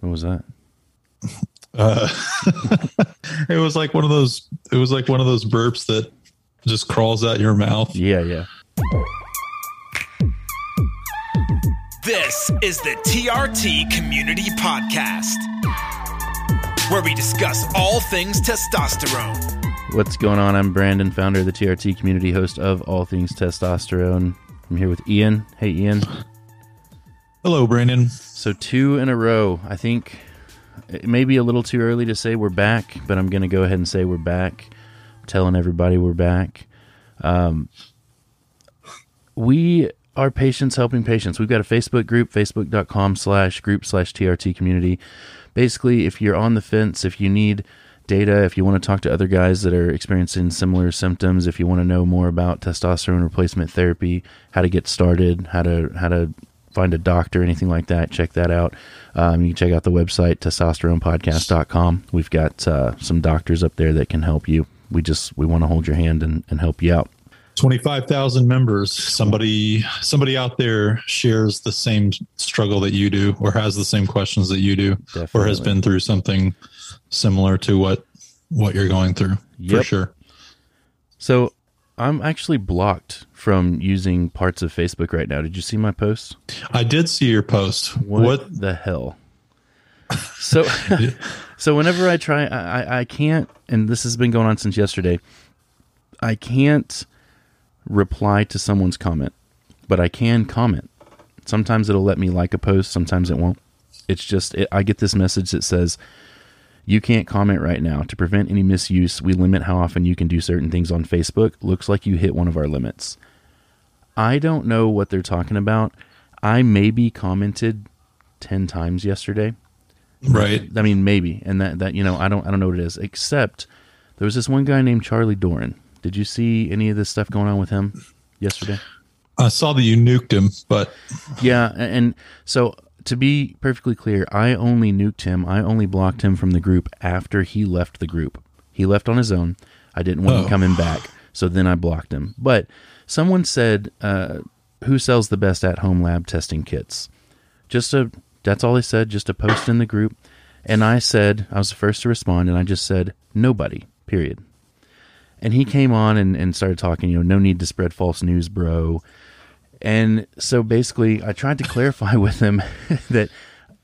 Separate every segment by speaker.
Speaker 1: What was that?
Speaker 2: Uh, it was like one of those. It was like one of those burps that just crawls out your mouth.
Speaker 1: Yeah, yeah.
Speaker 3: This is the TRT Community Podcast, where we discuss all things testosterone.
Speaker 1: What's going on? I'm Brandon, founder of the TRT community, host of All Things Testosterone. I'm here with Ian. Hey, Ian.
Speaker 2: Hello, Brandon.
Speaker 1: So, two in a row. I think it may be a little too early to say we're back, but I'm going to go ahead and say we're back. Telling everybody we're back. Um, we are patients helping patients. We've got a Facebook group, facebook.com slash group slash TRT community. Basically, if you're on the fence, if you need data, if you want to talk to other guys that are experiencing similar symptoms, if you want to know more about testosterone replacement therapy, how to get started, how to how to find a doctor, anything like that, check that out. Um, you can check out the website testosteronepodcast.com. We've got uh, some doctors up there that can help you. We just we want to hold your hand and, and help you out.
Speaker 2: 25,000 members. Somebody somebody out there shares the same struggle that you do or has the same questions that you do
Speaker 1: Definitely.
Speaker 2: or has been through something similar to what what you're going through. For sure.
Speaker 1: So I'm actually blocked from using parts of Facebook right now. Did you see my post?
Speaker 2: I did see your post.
Speaker 1: What,
Speaker 2: What,
Speaker 1: the hell? So, so whenever I try, I, I- can't, and this has been going on since yesterday. I can't reply to someone's comment, but I can comment. Sometimes it'll let me like a post, sometimes it won't. It's just it, I get this message that says, "You can't comment right now. To prevent any misuse, we limit how often you can do certain things on Facebook. Looks like you hit one of our limits." I don't know what they're talking about. I maybe commented 10 times yesterday.
Speaker 2: right.
Speaker 1: I mean maybe. And that that you know, I don't I don't know what it is except there was this one guy named Charlie Doran. Did you see any of this stuff going on with him yesterday?
Speaker 2: I saw that you nuked him, but
Speaker 1: Yeah, and so to be perfectly clear, I only nuked him. I only blocked him from the group after he left the group. He left on his own. I didn't want
Speaker 2: Oh.
Speaker 1: him coming back, so then I blocked him. But someone said, uh, "Who sells the best at-home lab testing kits?" Just a that's all they said. Just a post in the group, and I said I was the first to respond, and I just said nobody. Period. And he came on and, and started talking. You know, no need to spread false news, bro. And so basically, I tried to clarify with him that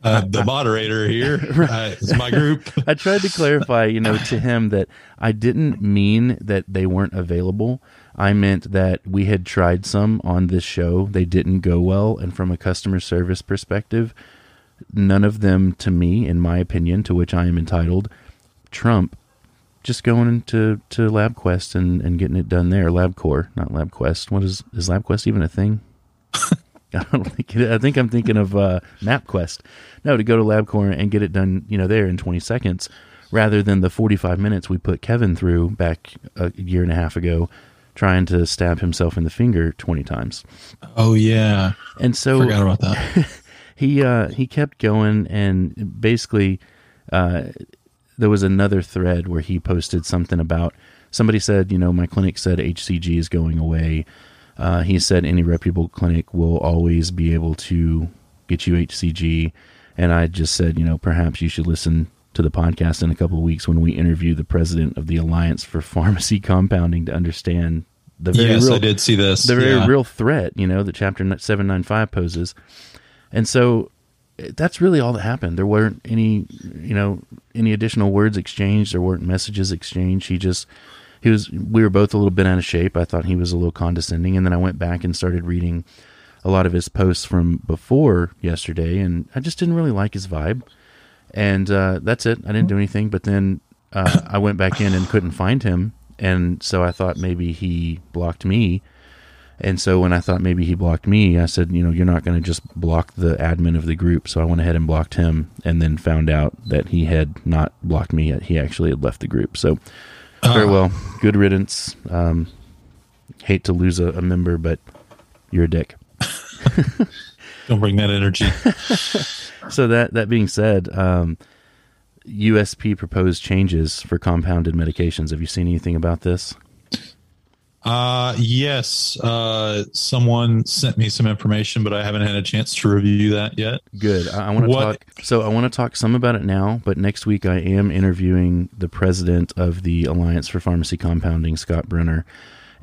Speaker 2: uh, the moderator here uh, is my group.
Speaker 1: I tried to clarify, you know, to him that I didn't mean that they weren't available. I meant that we had tried some on this show. They didn't go well. And from a customer service perspective, none of them, to me, in my opinion, to which I am entitled, Trump just going into to LabQuest and, and getting it done there. LabCorp, not LabQuest. What is is LabQuest even a thing? I don't think it, I think I'm thinking of uh, MapQuest. No, to go to LabCorp and get it done, you know, there in 20 seconds, rather than the 45 minutes we put Kevin through back a year and a half ago, trying to stab himself in the finger 20 times.
Speaker 2: Oh yeah,
Speaker 1: And so
Speaker 2: forgot about that.
Speaker 1: he uh, he kept going, and basically, uh, there was another thread where he posted something about somebody said, you know, my clinic said HCG is going away. Uh, he said any reputable clinic will always be able to get you HCG, and I just said, you know, perhaps you should listen to the podcast in a couple of weeks when we interview the president of the Alliance for Pharmacy Compounding to understand the very
Speaker 2: yes,
Speaker 1: real
Speaker 2: I did see this.
Speaker 1: the very
Speaker 2: Yeah.
Speaker 1: real threat, you know, that Chapter 795 poses. And so eh, that's really all that happened. There weren't any, you know, any additional words exchanged. There weren't messages exchanged. He just, he was, we were both a little bit out of shape. I thought he was a little condescending. And then I went back and started reading a lot of his posts from before yesterday. And I just didn't really like his vibe. And uh, that's it. I didn't do anything. But then uh, I went back in and couldn't find him. And so I thought maybe he blocked me. And so when I thought maybe he blocked me, I said, you know, you're not going to just block the admin of the group. So I went ahead and blocked him and then found out that he had not blocked me yet. He actually had left the group. So very well. Good riddance. Um, hate to lose a, a member, but you're a dick.
Speaker 2: Don't bring that energy.
Speaker 1: So that that being said, um, USP proposed changes for compounded medications. Have you seen anything about this?
Speaker 2: Uh, yes. Uh, someone sent me some information, but I haven't had a chance to review that yet.
Speaker 1: Good. I, I want to talk. So I want to talk some about it now, but next week I am interviewing the president of the Alliance for Pharmacy Compounding, Scott Brunner,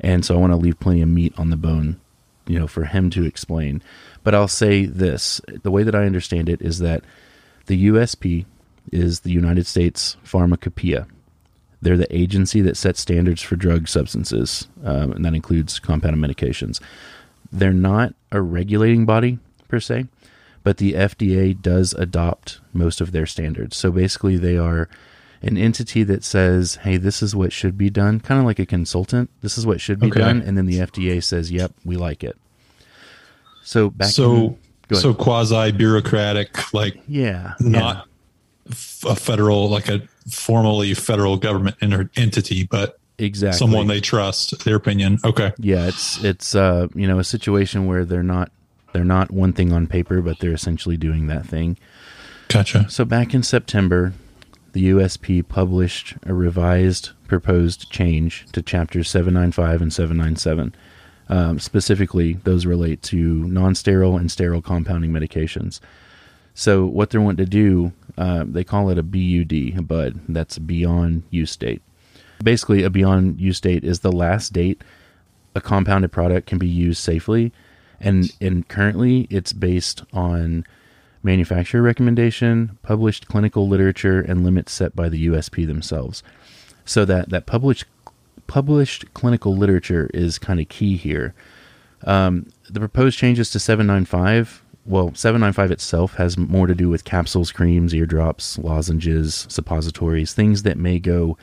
Speaker 1: and so I want to leave plenty of meat on the bone, you know, for him to explain. But I'll say this: the way that I understand it is that the USP is the United States Pharmacopoeia. They're the agency that sets standards for drug substances, um, and that includes compounded medications. They're not a regulating body per se, but the FDA does adopt most of their standards. So basically, they are an entity that says, "Hey, this is what should be done," kind of like a consultant. This is what should be
Speaker 2: Okay.
Speaker 1: done, and then the FDA says, "Yep, we like it." So back
Speaker 2: so,
Speaker 1: in,
Speaker 2: so quasi bureaucratic, like
Speaker 1: yeah,
Speaker 2: not a federal, like a formally federal government entity, but
Speaker 1: exactly
Speaker 2: someone they trust. Their opinion. Okay.
Speaker 1: yeah it's it's uh you know a situation where they're not they're not one thing on paper but they're essentially doing that thing
Speaker 2: Gotcha.
Speaker 1: so back in september the usp published a revised proposed change to chapters 795 and 797 um, specifically those relate to non-sterile and sterile compounding medications so what they're wanting to do uh, they call it a bud a bud that's beyond use date basically a beyond use date is the last date a compounded product can be used safely and and currently it's based on manufacturer recommendation published clinical literature and limits set by the USP themselves. So that that published published clinical literature is kind of key here. Um, the proposed changes to 795 well 795 itself has more to do with capsules creams eardrops lozenges suppositories things that may go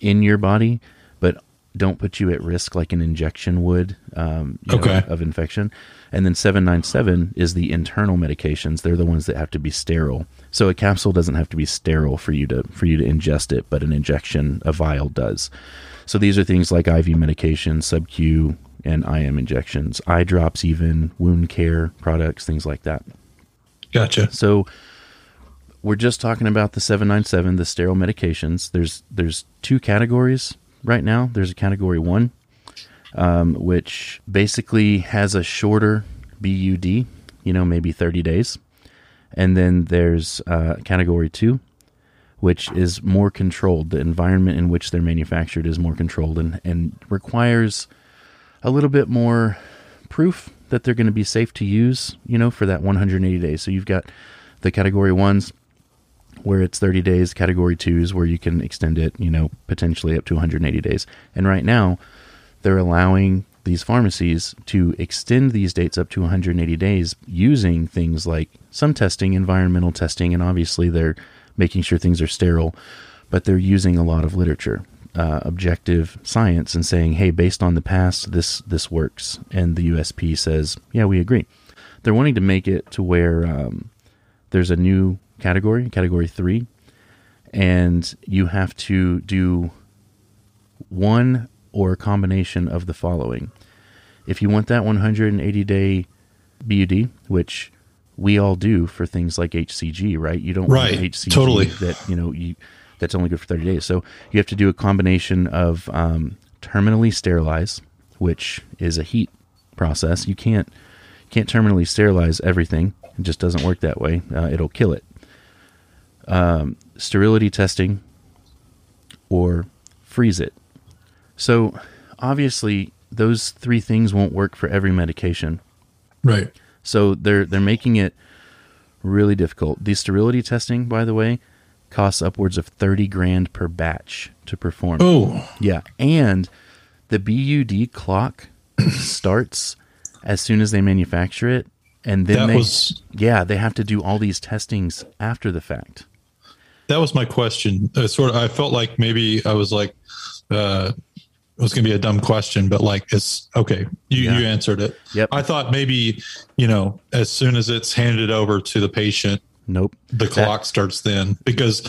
Speaker 1: in your body but don't put you at risk like an injection would um, you know, of infection. And then 797 is the internal medications. They're the ones that have to be sterile. So a capsule doesn't have to be sterile for you to for you to ingest it but an injection a vial does. So these are things like IV medication, sub-Q, and IM injections, eye drops, even wound care products, things like that.
Speaker 2: Gotcha.
Speaker 1: So we're just talking about the 797, the sterile medications. There's there's two categories right now. There's a category one, um, which basically has a shorter BUD, you know, maybe 30 days, and then there's uh, category two, which is more controlled. The environment in which they're manufactured is more controlled and, and requires a little bit more proof that they're going to be safe to use, you know, for that 180 days. So you've got the category ones where it's 30 days, category twos where you can extend it, you know, potentially up to 180 days. And right now, they're allowing these pharmacies to extend these dates up to 180 days using things like some testing, environmental testing, and obviously they're making sure things are sterile, but they're using a lot of literature, uh, objective science, and saying, "Hey, based on the past, this this works." And the USP says, "Yeah, we agree." They're wanting to make it to where um, there's a new category, category three, and you have to do one or a combination of the following. If you want that 180 day BUD, which we all do for things like HCG, right? You don't
Speaker 2: Right,
Speaker 1: want HCG
Speaker 2: totally.
Speaker 1: that you know you that's only good for 30 days. So you have to do a combination of um, terminally sterilize, which is a heat process. You can't can't terminally sterilize everything. It just doesn't work that way. Uh, it'll kill it. Um, sterility testing or freeze it. So obviously those three things won't work for every medication.
Speaker 2: Right.
Speaker 1: So they're they're making it really difficult. The sterility testing, by the way, costs upwards of thirty grand per batch to perform.
Speaker 2: Oh,
Speaker 1: Yeah, and the BUD clock starts as soon as they manufacture it, and then
Speaker 2: that
Speaker 1: they
Speaker 2: was
Speaker 1: yeah they have to do all these testings after the fact.
Speaker 2: that was my question. Uh, sort of, I felt like maybe I was like, uh, it was going to be a dumb question, but like, it's okay. You
Speaker 1: Yeah.
Speaker 2: you answered it.
Speaker 1: Yep.
Speaker 2: I thought maybe you know, as soon as it's handed over to the patient,
Speaker 1: Nope.
Speaker 2: the clock starts then because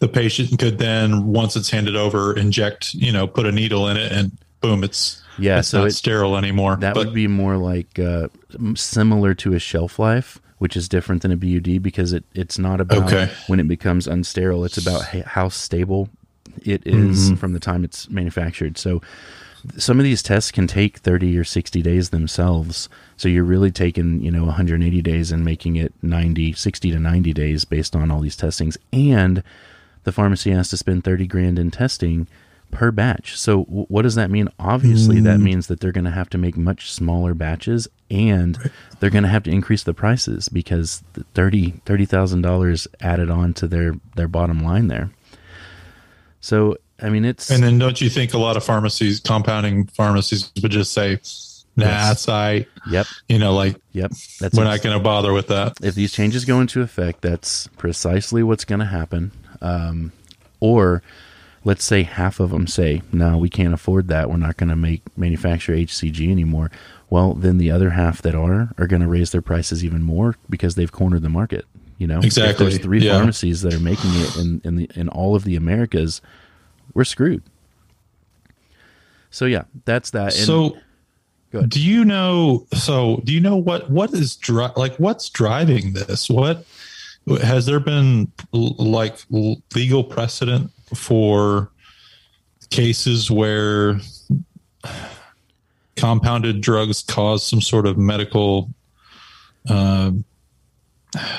Speaker 2: the patient could then once it's handed over inject you know put a needle in it and boom it's
Speaker 1: Yeah,
Speaker 2: it's
Speaker 1: so
Speaker 2: not
Speaker 1: it-
Speaker 2: sterile anymore
Speaker 1: That
Speaker 2: but
Speaker 1: would be more like uh, similar to a shelf life, which is different than a BUD because it, it's not about
Speaker 2: Okay.
Speaker 1: when it becomes unsterile. It's about how stable it is
Speaker 2: Mm-hmm.
Speaker 1: from the time it's manufactured. So some of these tests can take 30 or 60 days themselves. So you're really taking, you know, 180 days and making it 90, 60 to 90 days based on all these testings. And the pharmacy has to spend 30 grand in testing per batch. So w- what does that mean? Obviously, that mm. means that they're going to have to make much smaller batches and they're going to have to increase the prices because the 30 $30,000 added on to their their bottom line there. So, I mean, it's
Speaker 2: And then don't you think a lot of pharmacies, compounding pharmacies, would just say, "Nah,
Speaker 1: Yes.
Speaker 2: I,"
Speaker 1: yep,
Speaker 2: you know, like
Speaker 1: yep. That's
Speaker 2: we're not going to bother with that.
Speaker 1: if these changes go into effect, that's precisely what's going to happen. Um, or let's say half of them say, "No, we can't afford that. We're not going to make manufacture HCG anymore." Well, then the other half that are are going to raise their prices even more because they've cornered the market. You know,
Speaker 2: Exactly,
Speaker 1: If there's three
Speaker 2: yeah.
Speaker 1: pharmacies that are making it in in the in all of the Americas, we're screwed. So yeah, that's that. And
Speaker 2: so, do you know? So, do you know what what is dri- like what's driving this? What has there been l- like legal precedent for cases where compounded drugs cause some sort of medical? Um,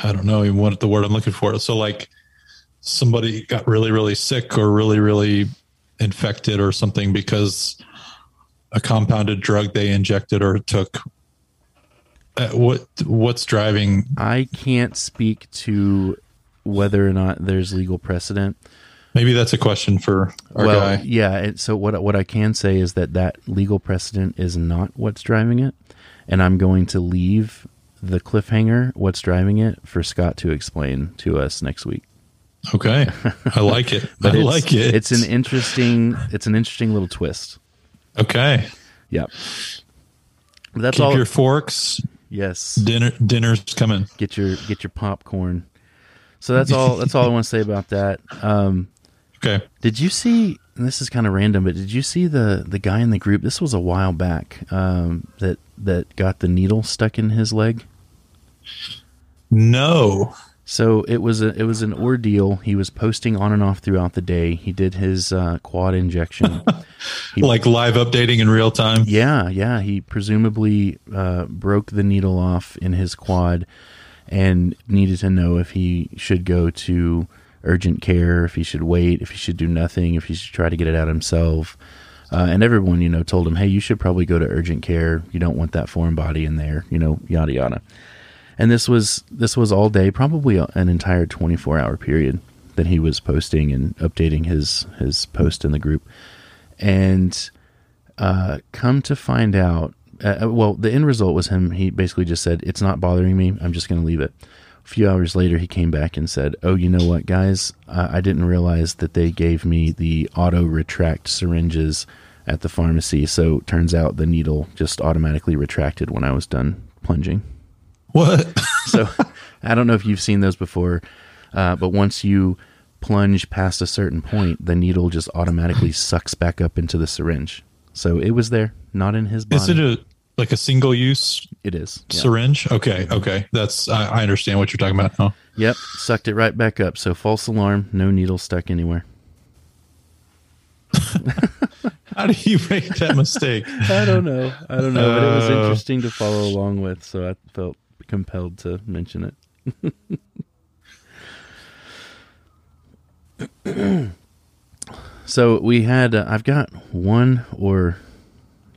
Speaker 2: I don't know even what the word I'm looking for. So, like somebody got really really sick or really really infected or something because a compounded drug they injected or took uh, what what's driving
Speaker 1: I can't speak to whether or not there's legal precedent.
Speaker 2: maybe that's a question for our
Speaker 1: well,
Speaker 2: guy
Speaker 1: yeah. And so what what I can say is that that legal precedent is not what's driving it, and I'm going to leave the cliffhanger, what's driving it, for Scott to explain to us next week.
Speaker 2: Okay i like it but
Speaker 1: i
Speaker 2: like it
Speaker 1: It's an interesting it's an interesting little twist.
Speaker 2: okay
Speaker 1: Yep. But that's
Speaker 2: keep
Speaker 1: all.
Speaker 2: your forks
Speaker 1: yes.
Speaker 2: dinner dinner's coming
Speaker 1: Get your get your popcorn. So that's all. That's all I want to say about that. Um,
Speaker 2: okay
Speaker 1: Did you see? And this is kind of random, but did you see the the guy in the group? This was a while back. Um, that that got the needle stuck in his leg.
Speaker 2: no
Speaker 1: So it was a it was an ordeal. He was posting on and off throughout the day. He did his uh, quad injection. He-
Speaker 2: like live updating in real time
Speaker 1: yeah, yeah. He presumably uh, broke the needle off in his quad and needed to know if he should go to urgent care, if he should wait, if he should do nothing, if he should try to get it out himself. Uh, and everyone, you know, told him, "Hey, you should probably go to urgent care. You don't want that foreign body in there." You know, yada yada. And this was this was all day, probably an entire twenty four hour period that he was posting and updating his his post in the group. And uh, come to find out, uh, well, the end result was him. He basically just said, "It's not bothering me. I'm just going to leave it." A few hours later, he came back and said, "Oh, you know what, guys? Uh, I didn't realize that they gave me the auto retract syringes at the pharmacy. So turns out the needle just automatically retracted when I was done plunging."
Speaker 2: What
Speaker 1: So I don't know if you've seen those before, uh, but once you plunge past a certain point, the needle just automatically sucks back up into the syringe. So it was there, not in his body.
Speaker 2: is it a like a single use
Speaker 1: it is. yeah.
Speaker 2: syringe okay okay that's I, I understand what you're talking about now
Speaker 1: Yep, sucked it right back up. So false alarm, no needle stuck anywhere.
Speaker 2: how do you make that mistake
Speaker 1: I don't know. I don't know, but it was
Speaker 2: Uh.
Speaker 1: interesting to follow along with, so I felt compelled to mention it. so we had, uh, I've got one or,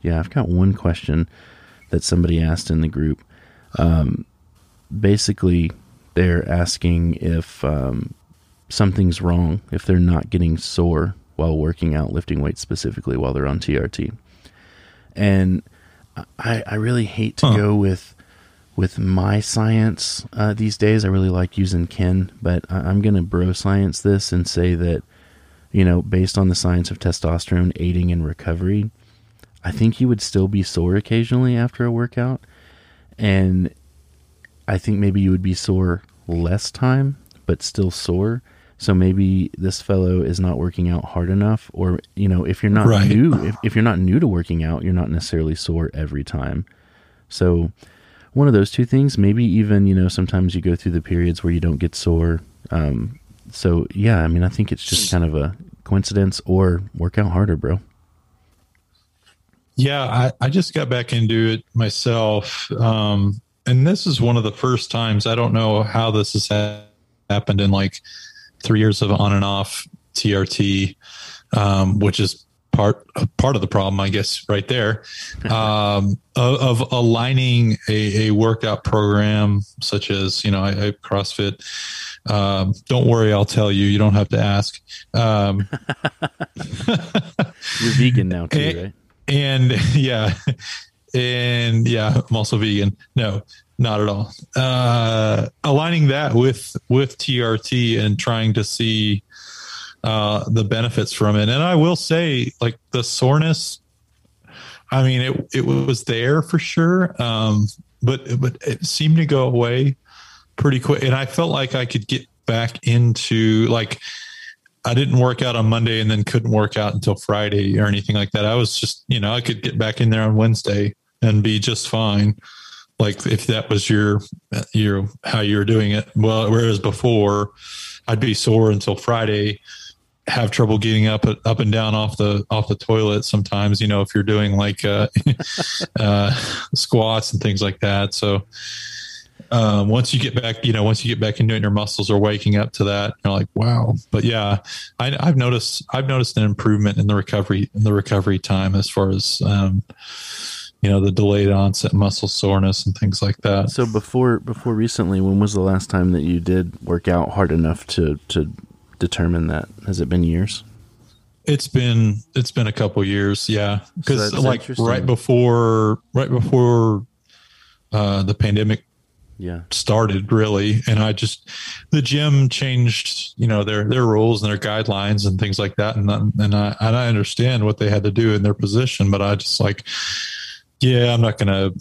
Speaker 1: yeah, I've got one question that somebody asked in the group. Um, basically, they're asking if um, something's wrong, if they're not getting sore while working out, lifting weights specifically while they're on TRT. And I, I really hate to
Speaker 2: Huh.
Speaker 1: go with with my science uh, these days. I really like using Ken, but I, I'm going to bro science this and say that you know, based on the science of testosterone aiding in recovery, I think you would still be sore occasionally after a workout, and I think maybe you would be sore less time, but still sore. So maybe this fellow is not working out hard enough, or you know, if you're not
Speaker 2: Right.
Speaker 1: new, if, if you're not new to working out, you're not necessarily sore every time. So one of those two things. Maybe even you know sometimes you go through the periods where you don't get sore. Um, so yeah, I mean I think it's just kind of a coincidence or work out harder, bro.
Speaker 2: Yeah, I, I just got back into it myself. Um, and this is one of the first times I don't know how this has ha- happened in like three years of on and off TRT, um, which is part part of the problem, I guess, right there, um, of, of, aligning a, a, workout program such as you know I, I CrossFit. Um, don't worry, I'll tell you. You don't have to ask. Um,
Speaker 1: You're vegan now too,
Speaker 2: and,
Speaker 1: right?
Speaker 2: And yeah, and yeah, I'm also vegan. No, not at all. Uh, aligning that with with TRT and trying to see uh, the benefits from it. And I will say, like the soreness, I mean, it it was there for sure, um, but but it seemed to go away pretty quick. And I felt like I could get back into like I didn't work out on Monday and then couldn't work out until Friday or anything like that. I was just, you know, I could get back in there on Wednesday and be just fine. Like if that was your your how you were doing it. Well, whereas before I'd be sore until Friday, have trouble getting up up and down off the off the toilet sometimes, you know, if you're doing like uh, uh squats and things like that. So um, once you get back, you know, once you get back into it, your muscles are waking up to that. You're like, wow. But yeah, I, have noticed, I've noticed an improvement in the recovery, in the recovery time as far as, um, you know, the delayed onset muscle soreness and things like that.
Speaker 1: So before, before recently, when was the last time that you did work out hard enough to, to determine that? Has it been years?
Speaker 2: It's been, it's been a couple years. Yeah. Cause so like right before, right before, uh, the pandemic
Speaker 1: yeah
Speaker 2: started really and i just the gym changed you know their their rules and their guidelines and things like that and and i and i understand what they had to do in their position but i just like yeah i'm not gonna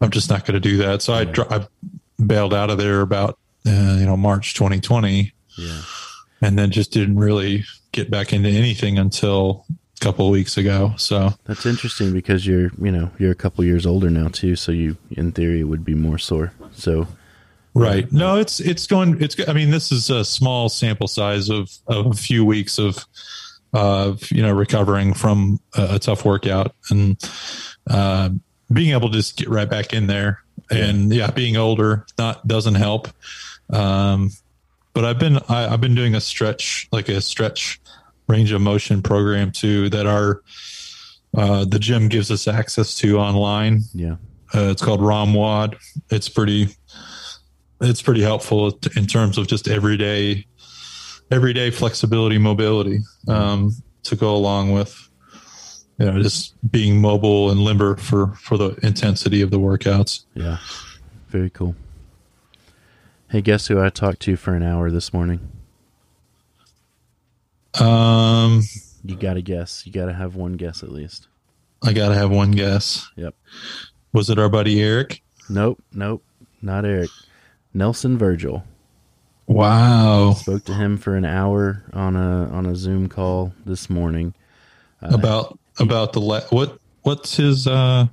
Speaker 2: i'm just not gonna do that so i, I bailed out of there about uh, you know march 2020
Speaker 1: yeah
Speaker 2: and then just didn't really get back into anything until a couple of weeks ago so
Speaker 1: that's interesting because you're you know you're a couple years older now too so you in theory would be more sore so,
Speaker 2: right. No, it's it's going. It's. I mean, this is a small sample size of, of a few weeks of of you know recovering from a, a tough workout and uh, being able to just get right back in there. And yeah, being older not doesn't help. Um, but I've been I, I've been doing a stretch like a stretch range of motion program too that our uh, the gym gives us access to online.
Speaker 1: Yeah.
Speaker 2: Uh, it's called ROMWOD. It's pretty, it's pretty helpful in terms of just everyday, everyday flexibility, mobility um, to go along with, you know, just being mobile and limber for for the intensity of the workouts.
Speaker 1: Yeah, very cool. Hey, guess who I talked to for an hour this morning?
Speaker 2: Um,
Speaker 1: you got to guess. You got to have one guess at least.
Speaker 2: I got to have one guess.
Speaker 1: Yep.
Speaker 2: Was it our buddy Eric?
Speaker 1: Nope, nope, not Eric. Nelson Vergel.
Speaker 2: Wow.
Speaker 1: Spoke to him for an hour on a on a Zoom call this morning.
Speaker 2: Uh, about about the la- what what's his uh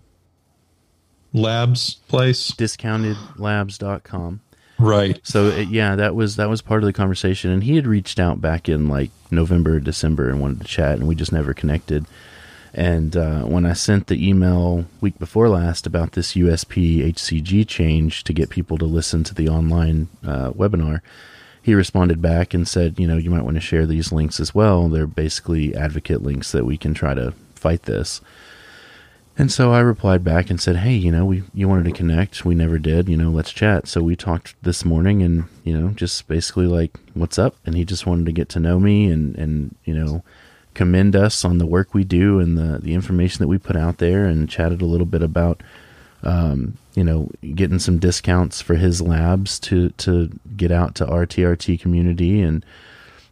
Speaker 2: labs place?
Speaker 1: discountedlabs.com.
Speaker 2: Right.
Speaker 1: So it, yeah, that was that was part of the conversation and he had reached out back in like November, December and wanted to chat and we just never connected. And uh, when I sent the email week before last about this USP HCG change to get people to listen to the online uh, webinar, he responded back and said, you know, you might want to share these links as well. They're basically advocate links that we can try to fight this. And so I replied back and said, "Hey, you know, we you wanted to connect, we never did. You know, let's chat." So we talked this morning, and you know, just basically like, "What's up?" And he just wanted to get to know me, and and you know, commend us on the work we do and the, the information that we put out there and chatted a little bit about um, you know getting some discounts for his labs to to get out to our TRT community and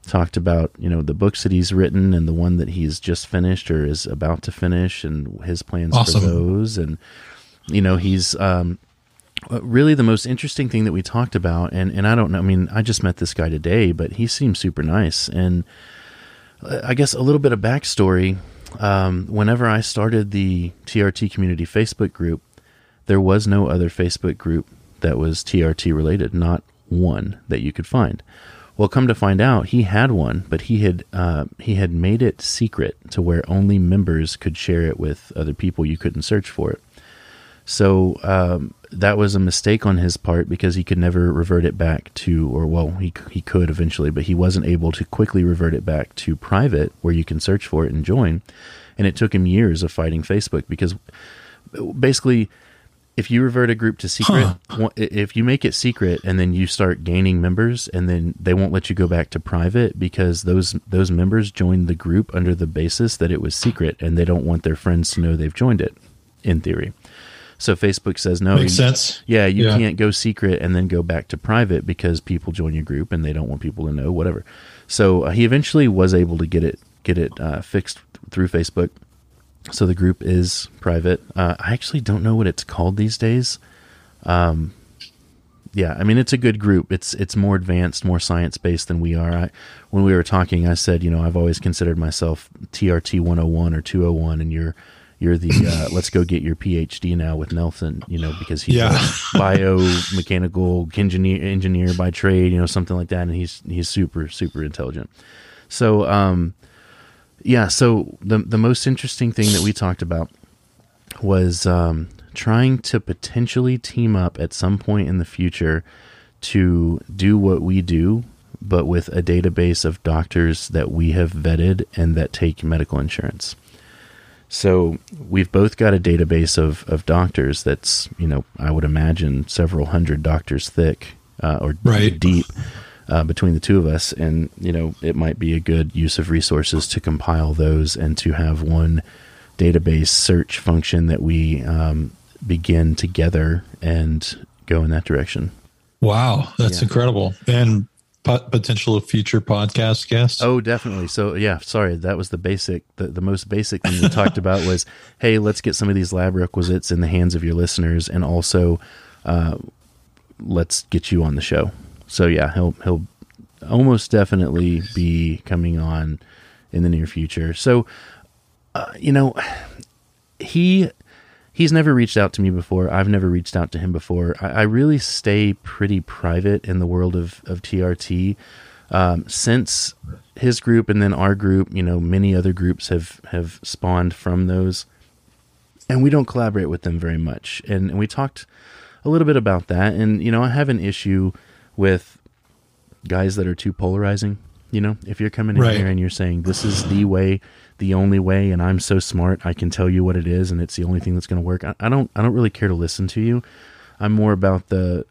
Speaker 1: talked about you know the books that he's written and the one that he's just finished or is about to finish and his plans awesome. for those and you know he's um, really the most interesting thing that we talked about and and I don't know I mean I just met this guy today but he seems super nice and I guess a little bit of backstory. Um, whenever I started the TRT community Facebook group, there was no other Facebook group that was TRT related, not one that you could find. Well, come to find out, he had one, but he had uh, he had made it secret to where only members could share it with other people. You couldn't search for it. So um, that was a mistake on his part because he could never revert it back to, or well, he he could eventually, but he wasn't able to quickly revert it back to private, where you can search for it and join. And it took him years of fighting Facebook because basically if you revert a group to secret, huh. if you make it secret and then you start gaining members and then they won't let you go back to private because those those members joined the group under the basis that it was secret and they don't want their friends to know they've joined it in theory. So Facebook says no.
Speaker 2: Makes
Speaker 1: you,
Speaker 2: sense.
Speaker 1: Yeah, you yeah. can't go secret and then go back to private because people join your group and they don't want people to know whatever. So uh, he eventually was able to get it get it uh, fixed through Facebook so the group is private. Uh, I actually don't know what it's called these days. Um, yeah, I mean it's a good group. It's it's more advanced, more science based than we are. I, when we were talking, I said, you know, I've always considered myself TRT 101 or 201, and you're you're the uh, let's go get your PhD now with Nelson, you know, because he's
Speaker 2: yeah.
Speaker 1: a biomechanical engineer engineer by trade, you know, something like that, and he's he's super super intelligent. So, um, yeah, so the the most interesting thing that we talked about was um, trying to potentially team up at some point in the future to do what we do, but with a database of doctors that we have vetted and that take medical insurance. So we've both got a database of, of doctors that's, you know, I would imagine several hundred doctors thick uh, or
Speaker 2: right.
Speaker 1: deep uh, between the two of us. And, you know, it might be a good use of resources to compile those and to have one database search function that we um, begin together and go in that direction.
Speaker 2: Wow, that's yeah. incredible. And potential future podcast guests?
Speaker 1: Oh, definitely. So, yeah, sorry, that was the basic, the, the most basic thing we talked about was, hey, let's get some of these lab requisites in the hands of your listeners, and also uh, let's get you on the show. So yeah, he'll he'll almost definitely be coming on in the near future. So uh, you know, he he's never reached out to me before. I've never reached out to him before. I, I really stay pretty private in the world of of TRT. Um, since his group and then our group, you know, many other groups have have spawned from those, and we don't collaborate with them very much. And, and we talked a little bit about that. And you know, I have an issue with guys that are too polarizing. You know, if you're coming in
Speaker 2: right.
Speaker 1: here and you're saying this is the way, the only way, and I'm so smart, I can tell you what it is, and it's the only thing that's going to work. I, I, don't, I don't really care to listen to you. I'm more about the,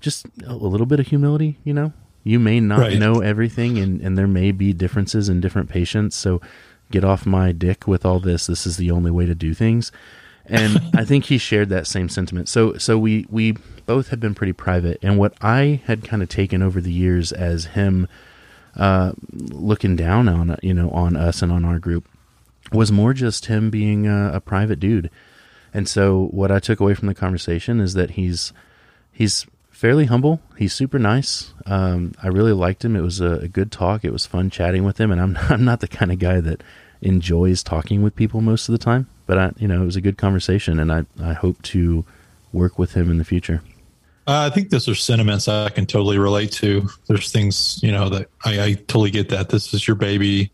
Speaker 1: just a little bit of humility. You know, you may not right. know everything, and and there may be differences in different patients. So, get off my dick with all this. This is the only way to do things and I think he shared that same sentiment. So so we we both had been pretty private, and what I had kind of taken over the years as him uh, looking down on you know on us and on our group was more just him being a, a private dude. And so what I took away from the conversation is that he's he's fairly humble. He's super nice. Um, I really liked him. It was a, a, good talk. It was fun chatting with him, and I'm I'm not the kind of guy that enjoys talking with people most of the time but I, you know, it was a good conversation, and I, I hope to work with him in the future.
Speaker 2: Uh, I think those are sentiments I can totally relate to. There's things, you know, that I, I totally get that this is your baby,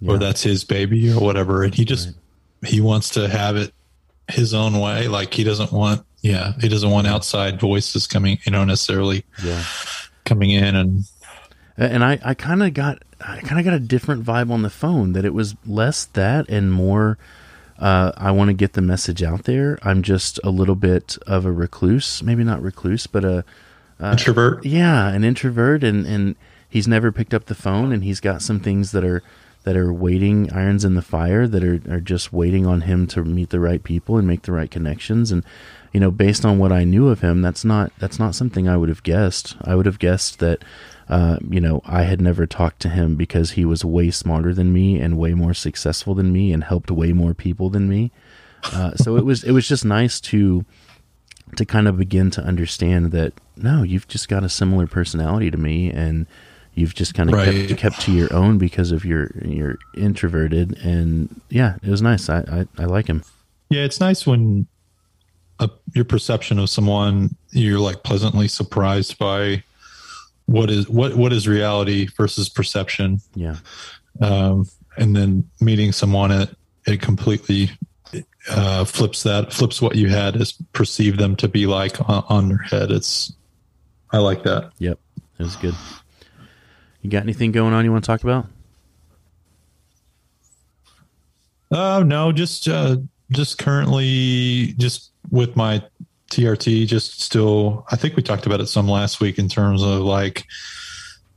Speaker 2: yeah. or that's his baby, or whatever, and he just right. he wants to have it his own way. Like he doesn't want, yeah, he doesn't want outside voices coming, you know, necessarily,
Speaker 1: yeah,
Speaker 2: coming in and
Speaker 1: and I, I kind of got I kind of got a different vibe on the phone that it was less that and more uh, I want to get the message out there. I'm just a little bit of a recluse, maybe not recluse, but a
Speaker 2: uh, introvert.
Speaker 1: Yeah, an introvert, and and he's never picked up the phone, and he's got some things that are that are waiting, irons in the fire, that are are just waiting on him to meet the right people and make the right connections. And you know, based on what I knew of him, that's not that's not something I would have guessed. I would have guessed that uh, you know, I had never talked to him because he was way smarter than me and way more successful than me and helped way more people than me. Uh, so it was it was just nice to to kind of begin to understand that no, you've just got a similar personality to me and you've just kind of right. kept, kept to your own because of your you're introverted and yeah, it was nice. I I, I like him.
Speaker 2: Yeah, it's nice when a, your perception of someone you're like pleasantly surprised by what is what what is reality versus perception
Speaker 1: Yeah.
Speaker 2: um, and then meeting someone it it completely uh, flips that flips what you had as perceive them to be like on, on their head it's i like that
Speaker 1: Yep. It was good. You got anything going on you want to talk about?
Speaker 2: uh no just uh just currently just with my trt just still i think we talked about it some last week in terms of like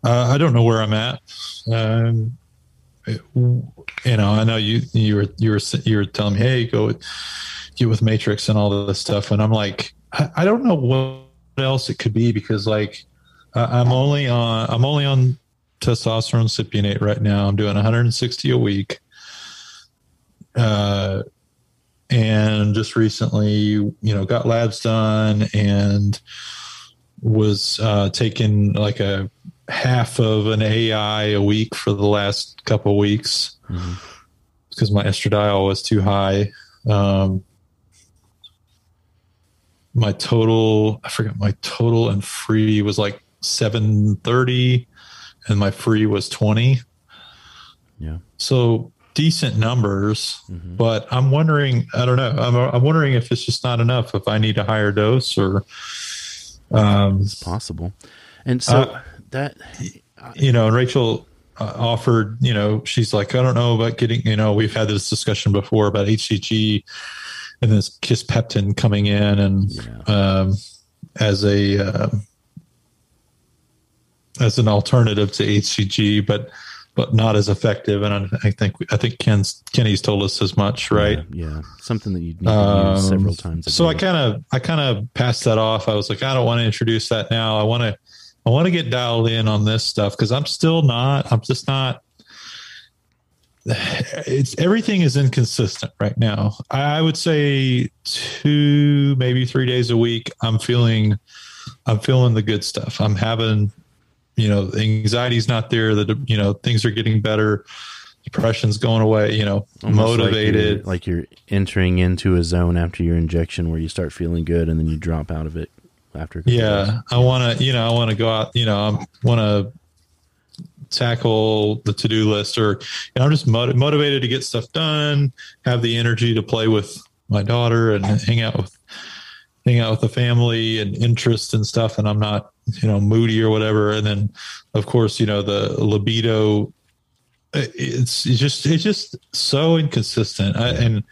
Speaker 2: uh, i don't know where i'm at. Um it- you know i know you you were you were you were telling me hey go get with matrix and all this stuff. And i'm like i, I don't know what else it could be because like uh, i'm only on i'm only on testosterone cypionate right now. I'm doing 160 a week. Uh and just recently you know got labs done and was uh taking like a half of an ai a week for the last couple weeks because my estradiol was too high. Um my total i forget my total and free was like 730 and my free was 20
Speaker 1: Yeah.
Speaker 2: so decent numbers
Speaker 1: Mhm.
Speaker 2: but i'm wondering i don't know I'm, I'm wondering if it's just not enough if i need a higher dose or um
Speaker 1: It's possible. And so
Speaker 2: Uh,
Speaker 1: that
Speaker 2: you know rachel uh, offered you know she's like i don't know about getting you know we've had this discussion before about hcg and this kisspeptin coming in and
Speaker 1: Yeah.
Speaker 2: um as a um as an alternative to hcg but but not as effective and i, think i think ken's kenny's told us as much right
Speaker 1: Yeah, yeah. something that you need to use
Speaker 2: Um,
Speaker 1: several times. A
Speaker 2: So I kind of I kind of passed that off. I was like, I don't want to introduce that now. I want to I want to get dialed in on this stuff because I'm still not. I'm just not. It's everything is inconsistent right now. I would say two, maybe three days a week. I'm feeling, I'm feeling the good stuff. I'm having, you know, anxiety's not there. The you know things are getting better. Depression's going away. You know,
Speaker 1: Almost
Speaker 2: motivated.
Speaker 1: like you're, like you're entering into a zone after your injection where you start feeling good and then you drop out of it after. days.
Speaker 2: yeah i want to you know i want to go out you know i want to tackle the to-do list or you know, i'm just mot- motivated to get stuff done have the energy to play with my daughter and hang out with hang out with the family and interest and stuff and i'm not you know moody or whatever. And then of course you know the libido uh, it's, it's just it's just so inconsistent. I, and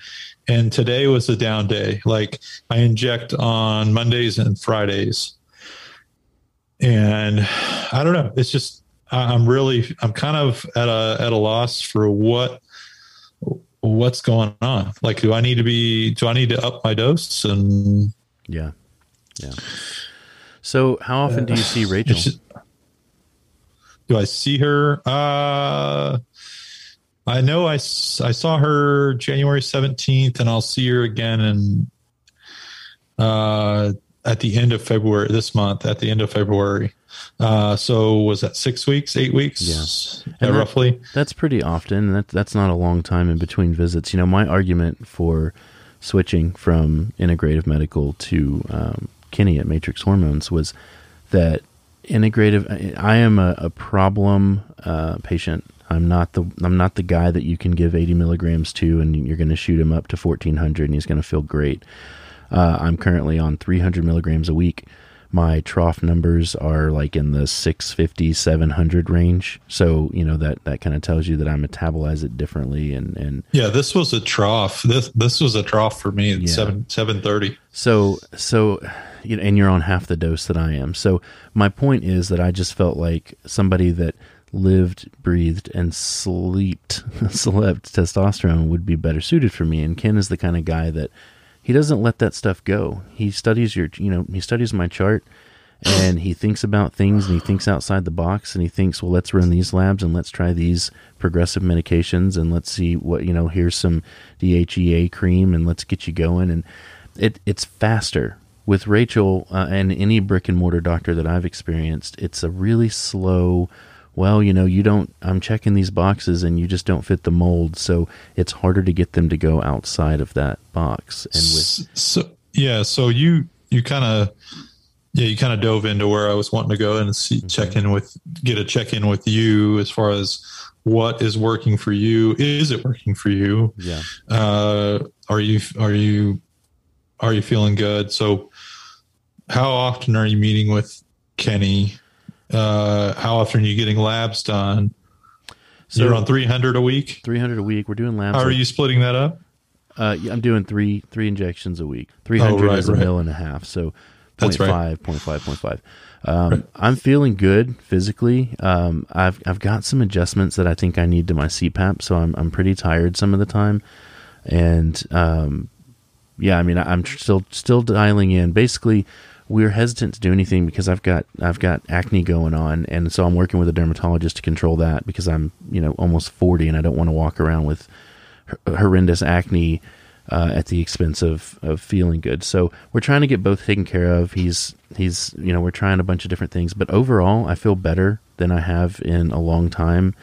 Speaker 2: and today was a down day. Like i inject on mondays and fridays. And i don't know. It's just i'm really i'm kind of at a at a loss for what what's going on. Like do i need to be do i need to up my dose? And
Speaker 1: Yeah. Yeah. So how often do you see Rachel?
Speaker 2: Just- do I see her? Uh, I know I, I saw her January 17th, and I'll see her again in, uh, at the end of February this month, at the end of February. Uh, so was that six weeks, eight weeks?
Speaker 1: Yeah.
Speaker 2: Yeah,
Speaker 1: that-
Speaker 2: roughly.
Speaker 1: That's pretty often. That that's not a long time in between visits. You know, my argument for switching from integrative medical to um, Kenny at Matrix Hormones was that integrative. I, am a, a problem uh, patient. I'm not the I'm not the guy that you can give 80 milligrams to and you're going to shoot him up to 1400 and he's going to feel great. Uh, I'm currently on 300 milligrams a week. My trough numbers are like in the 650, 700 range. So, you know, that, that kind of tells you that I metabolize it differently. And, and
Speaker 2: Yeah, this was a trough. This this was a trough for me at
Speaker 1: Yeah.
Speaker 2: seven seven thirty.
Speaker 1: so, so, you know, and you're on half the dose that I am. So my point is that I just felt like somebody that lived, breathed, and slept, slept testosterone would be better suited for me. And Ken is the kind of guy that he doesn't let that stuff go. He studies your, you know, he studies my chart and he thinks about things and he thinks outside the box and he thinks, well, let's run these labs and let's try these progressive medications and let's see what, you know, here's some DHEA cream and let's get you going. And it, it's faster with Rachel uh, and any brick and mortar doctor that I've experienced. It's a really slow, well, you know, you don't, I'm checking these boxes and you just don't fit the mold. So it's harder to get them to go outside of that box. And with,
Speaker 2: so yeah, so you you kind of yeah, you kind of dove into where I was wanting to go and see,
Speaker 1: Mhm.
Speaker 2: check in with, get a check in with you as far as what is working for you. Is it working for you?
Speaker 1: Yeah.
Speaker 2: Uh, are you, are you, are you feeling good? So how often are you meeting with Kenny? Uh, how often are you getting labs done?
Speaker 1: So
Speaker 2: You're on 300 a week.
Speaker 1: 300 a week. We're doing labs.
Speaker 2: How are you splitting that up?
Speaker 1: Uh, I'm doing three three injections a week. 300
Speaker 2: right,
Speaker 1: is a
Speaker 2: right.
Speaker 1: mil and a half. So
Speaker 2: That's
Speaker 1: 0.5,
Speaker 2: right.
Speaker 1: 0.5, 0.5. Um, I'm feeling good physically. Um, I've I've got some adjustments that I think I need to my CPAP, so I'm I'm pretty tired some of the time, and um, yeah, I mean I- I'm tr- still still dialing in. Basically, we're hesitant to do anything because I've got I've got acne going on, and so I'm working with a dermatologist to control that because I'm you know almost 40 and I don't want to walk around with horrendous acne uh, at the expense of, of feeling good. So we're trying to get both taken care of. He's he's you know we're trying a bunch of different things, but overall I feel better than I have in a long time,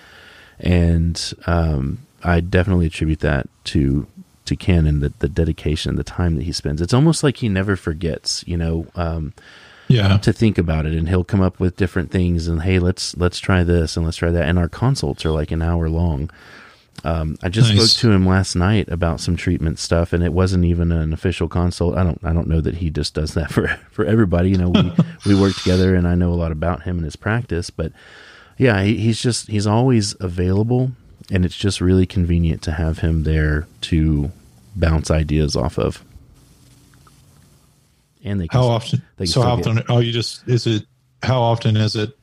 Speaker 1: and um, I definitely attribute that to to Ken and the, the dedication, the time that he spends. It's almost like he never forgets, you know. Um,
Speaker 2: Yeah.
Speaker 1: to think about it and he'll come up with different things and hey let's let's try this and let's try that and our consults are like an hour long um, i just
Speaker 2: Nice.
Speaker 1: spoke to him last night about some treatment stuff and it wasn't even an official consult i don't i don't know that he just does that for for everybody you know we we work together and i know a lot about him and his practice but yeah he, he's just he's always available and it's just really convenient to have him there to bounce ideas off of and they can
Speaker 2: How often?
Speaker 1: they
Speaker 2: So how
Speaker 1: get-
Speaker 2: often? Oh, you just is it? How often is it?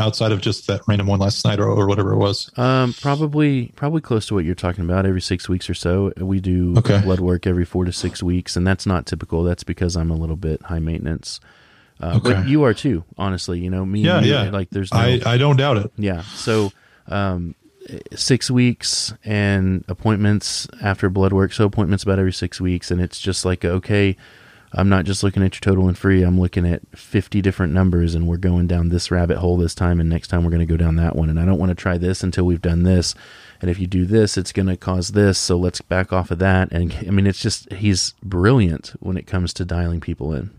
Speaker 2: Outside of just that random one last night or, or whatever it was.
Speaker 1: Um, probably, probably close to what you're talking about. Every six weeks or so, we do
Speaker 2: Okay.
Speaker 1: blood work every four to six weeks, and that's not typical. That's because I'm a little bit high maintenance. Uh, But
Speaker 2: Okay.
Speaker 1: you are too, honestly. You know, me.
Speaker 2: Yeah,
Speaker 1: and you,
Speaker 2: yeah.
Speaker 1: Like, there's no,
Speaker 2: I I don't doubt it.
Speaker 1: yeah. So, um, six weeks and appointments after blood work. So appointments about every six weeks, and it's just like okay. I'm not just looking at your total and free. I'm looking at 50 different numbers, and we're going down this rabbit hole this time, and next time we're going to go down that one. And I don't want to try this until we've done this. And if you do this, it's going to cause this. So let's back off of that. And I mean, it's just he's brilliant when it comes to dialing people in.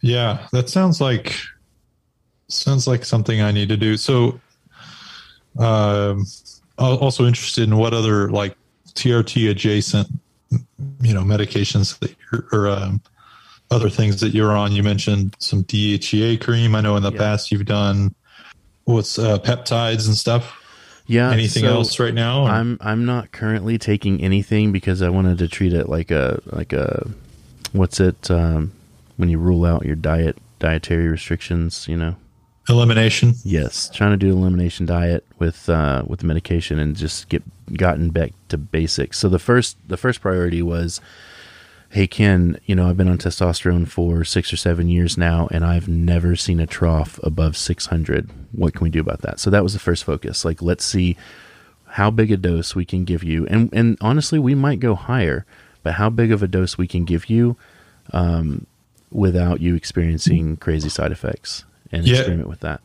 Speaker 2: Yeah, that sounds like sounds like something I need to do. So, um, also interested in what other like TRT adjacent, you know, medications that you're, or um, other things that you're on. You mentioned some DHEA cream. I know in the
Speaker 1: Yeah.
Speaker 2: past you've done what's uh, peptides and stuff.
Speaker 1: Yeah.
Speaker 2: Anything
Speaker 1: so-
Speaker 2: else right now? or-
Speaker 1: I'm I'm not currently taking anything because I wanted to treat it like a like a what's it um, when you rule out your diet dietary restrictions. You know.
Speaker 2: Elimination.
Speaker 1: Yes, trying to do elimination diet with uh, with the medication and just get gotten back to basics. So the first the first priority was, hey Ken, you know I've been on testosterone for six or seven years now, and I've never seen a trough above six hundred. What can we do about that? So that was the first focus. Like let's see how big a dose we can give you, and and honestly, we might go higher, but how big of a dose we can give you, um, without you experiencing crazy side effects, and
Speaker 2: Yeah.
Speaker 1: experiment with that.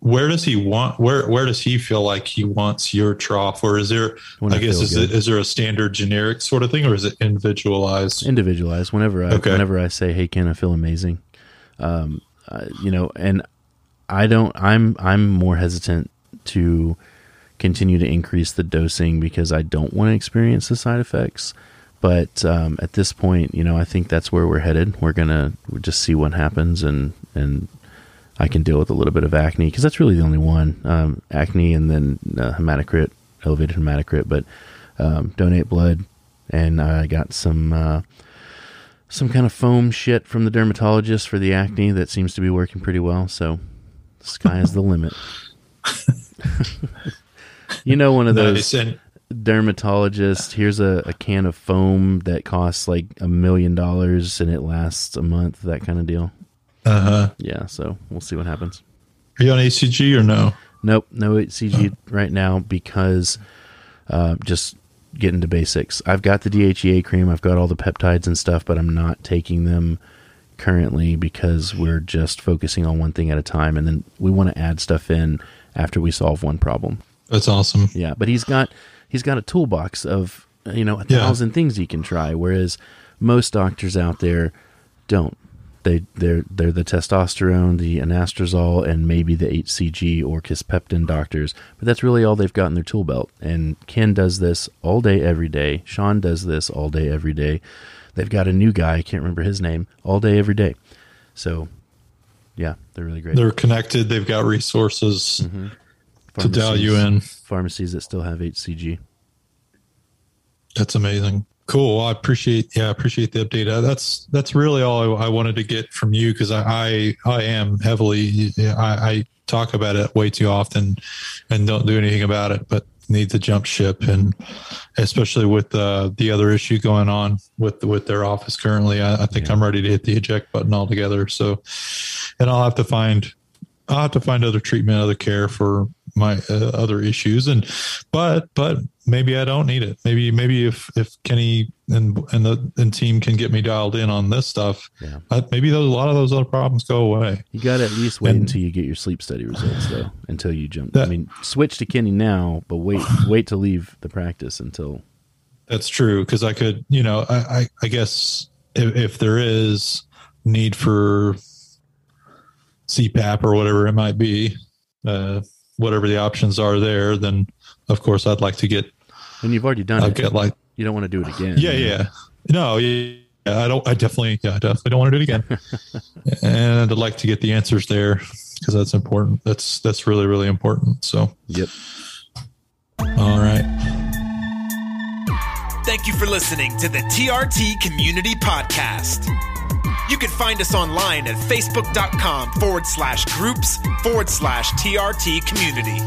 Speaker 2: Where does he want? Where where does he feel like he wants your trough? Or is there?
Speaker 1: When
Speaker 2: I
Speaker 1: I
Speaker 2: guess is
Speaker 1: good.
Speaker 2: it is there a standard generic sort of thing, or is it individualized?
Speaker 1: individualized whenever I
Speaker 2: Okay.
Speaker 1: whenever I say hey Ken I feel amazing um uh, you know and I don't I'm I'm more hesitant to continue to increase the dosing because I don't want to experience the side effects but um, at this point you know I think that's where we're headed we're gonna just see what happens and and I can deal with a little bit of acne because that's really the only one um, acne and then uh, hematocrit elevated hematocrit but um, donate blood and I got some uh, some kind of foam shit from the dermatologist for the acne that seems to be working pretty well. So the sky is the limit. you know, one of those
Speaker 2: Nice.
Speaker 1: Dermatologists. Here's a, a can of foam that costs like a million dollars and it lasts a month. That kind of deal.
Speaker 2: Uh huh.
Speaker 1: Yeah. So we'll see what happens.
Speaker 2: Are you on HCG or no?
Speaker 1: Nope, no HCG right now because uh, just getting to basics. I've got the DHEA cream, I've got all the peptides and stuff, but I'm not taking them currently because we're just focusing on one thing at a time, and then we want to add stuff in after we solve one problem.
Speaker 2: That's awesome.
Speaker 1: Yeah, but he's got he's got a toolbox of you know a
Speaker 2: Yeah.
Speaker 1: thousand things he can try, whereas most doctors out there don't. They they're they're the testosterone, the anastrozole, and maybe the HCG or kisspeptin doctors, but that's really all they've got in their tool belt. And Ken does this all day, every day. Sean does this all day, every day. They've got a new guy, I can't remember his name, all day, every day. So, yeah, they're really great.
Speaker 2: They're connected. They've got resources
Speaker 1: Mm-hmm.
Speaker 2: to dial you in.
Speaker 1: Pharmacies that still have HCG.
Speaker 2: That's amazing. Cool. I appreciate. Yeah, I appreciate the update. Uh, That's that's really all I, I wanted to get from you because I, I I am heavily. I, I talk about it way too often, and don't do anything about it. But need to jump ship, and especially with uh, the other issue going on with with their office currently, I, I think
Speaker 1: Yeah.
Speaker 2: I'm ready to hit the eject button altogether. So, and I'll have to find I'll have to find other treatment, other care for my uh, other issues, and but but maybe I don't need it. Maybe maybe if if Kenny and and the and team can get me dialed in on this stuff,
Speaker 1: Yeah.
Speaker 2: uh, maybe those, a lot of those other problems go away.
Speaker 1: You got to at least wait
Speaker 2: And-
Speaker 1: until you get your sleep study results, though. Until you jump. I mean, switch to Kenny now, but wait, wait to leave the practice until.
Speaker 2: That's true because I could, you know, I I, I guess if, if there is need for CPAP or whatever it might be, uh, whatever the options are there, then of course I'd like to get
Speaker 1: And you've already done
Speaker 2: I'll
Speaker 1: it.
Speaker 2: get like
Speaker 1: You don't want to do it again.
Speaker 2: Yeah, yeah. No, yeah, I don't. I definitely, yeah, I definitely don't want to do it again. and I'd like to get the answers there because that's important. That's that's really really important. So,
Speaker 1: Yep.
Speaker 2: all right,
Speaker 3: Thank you for listening to the TRT Community Podcast. You can find us online at facebook.com forward slash groups forward slash TRT community.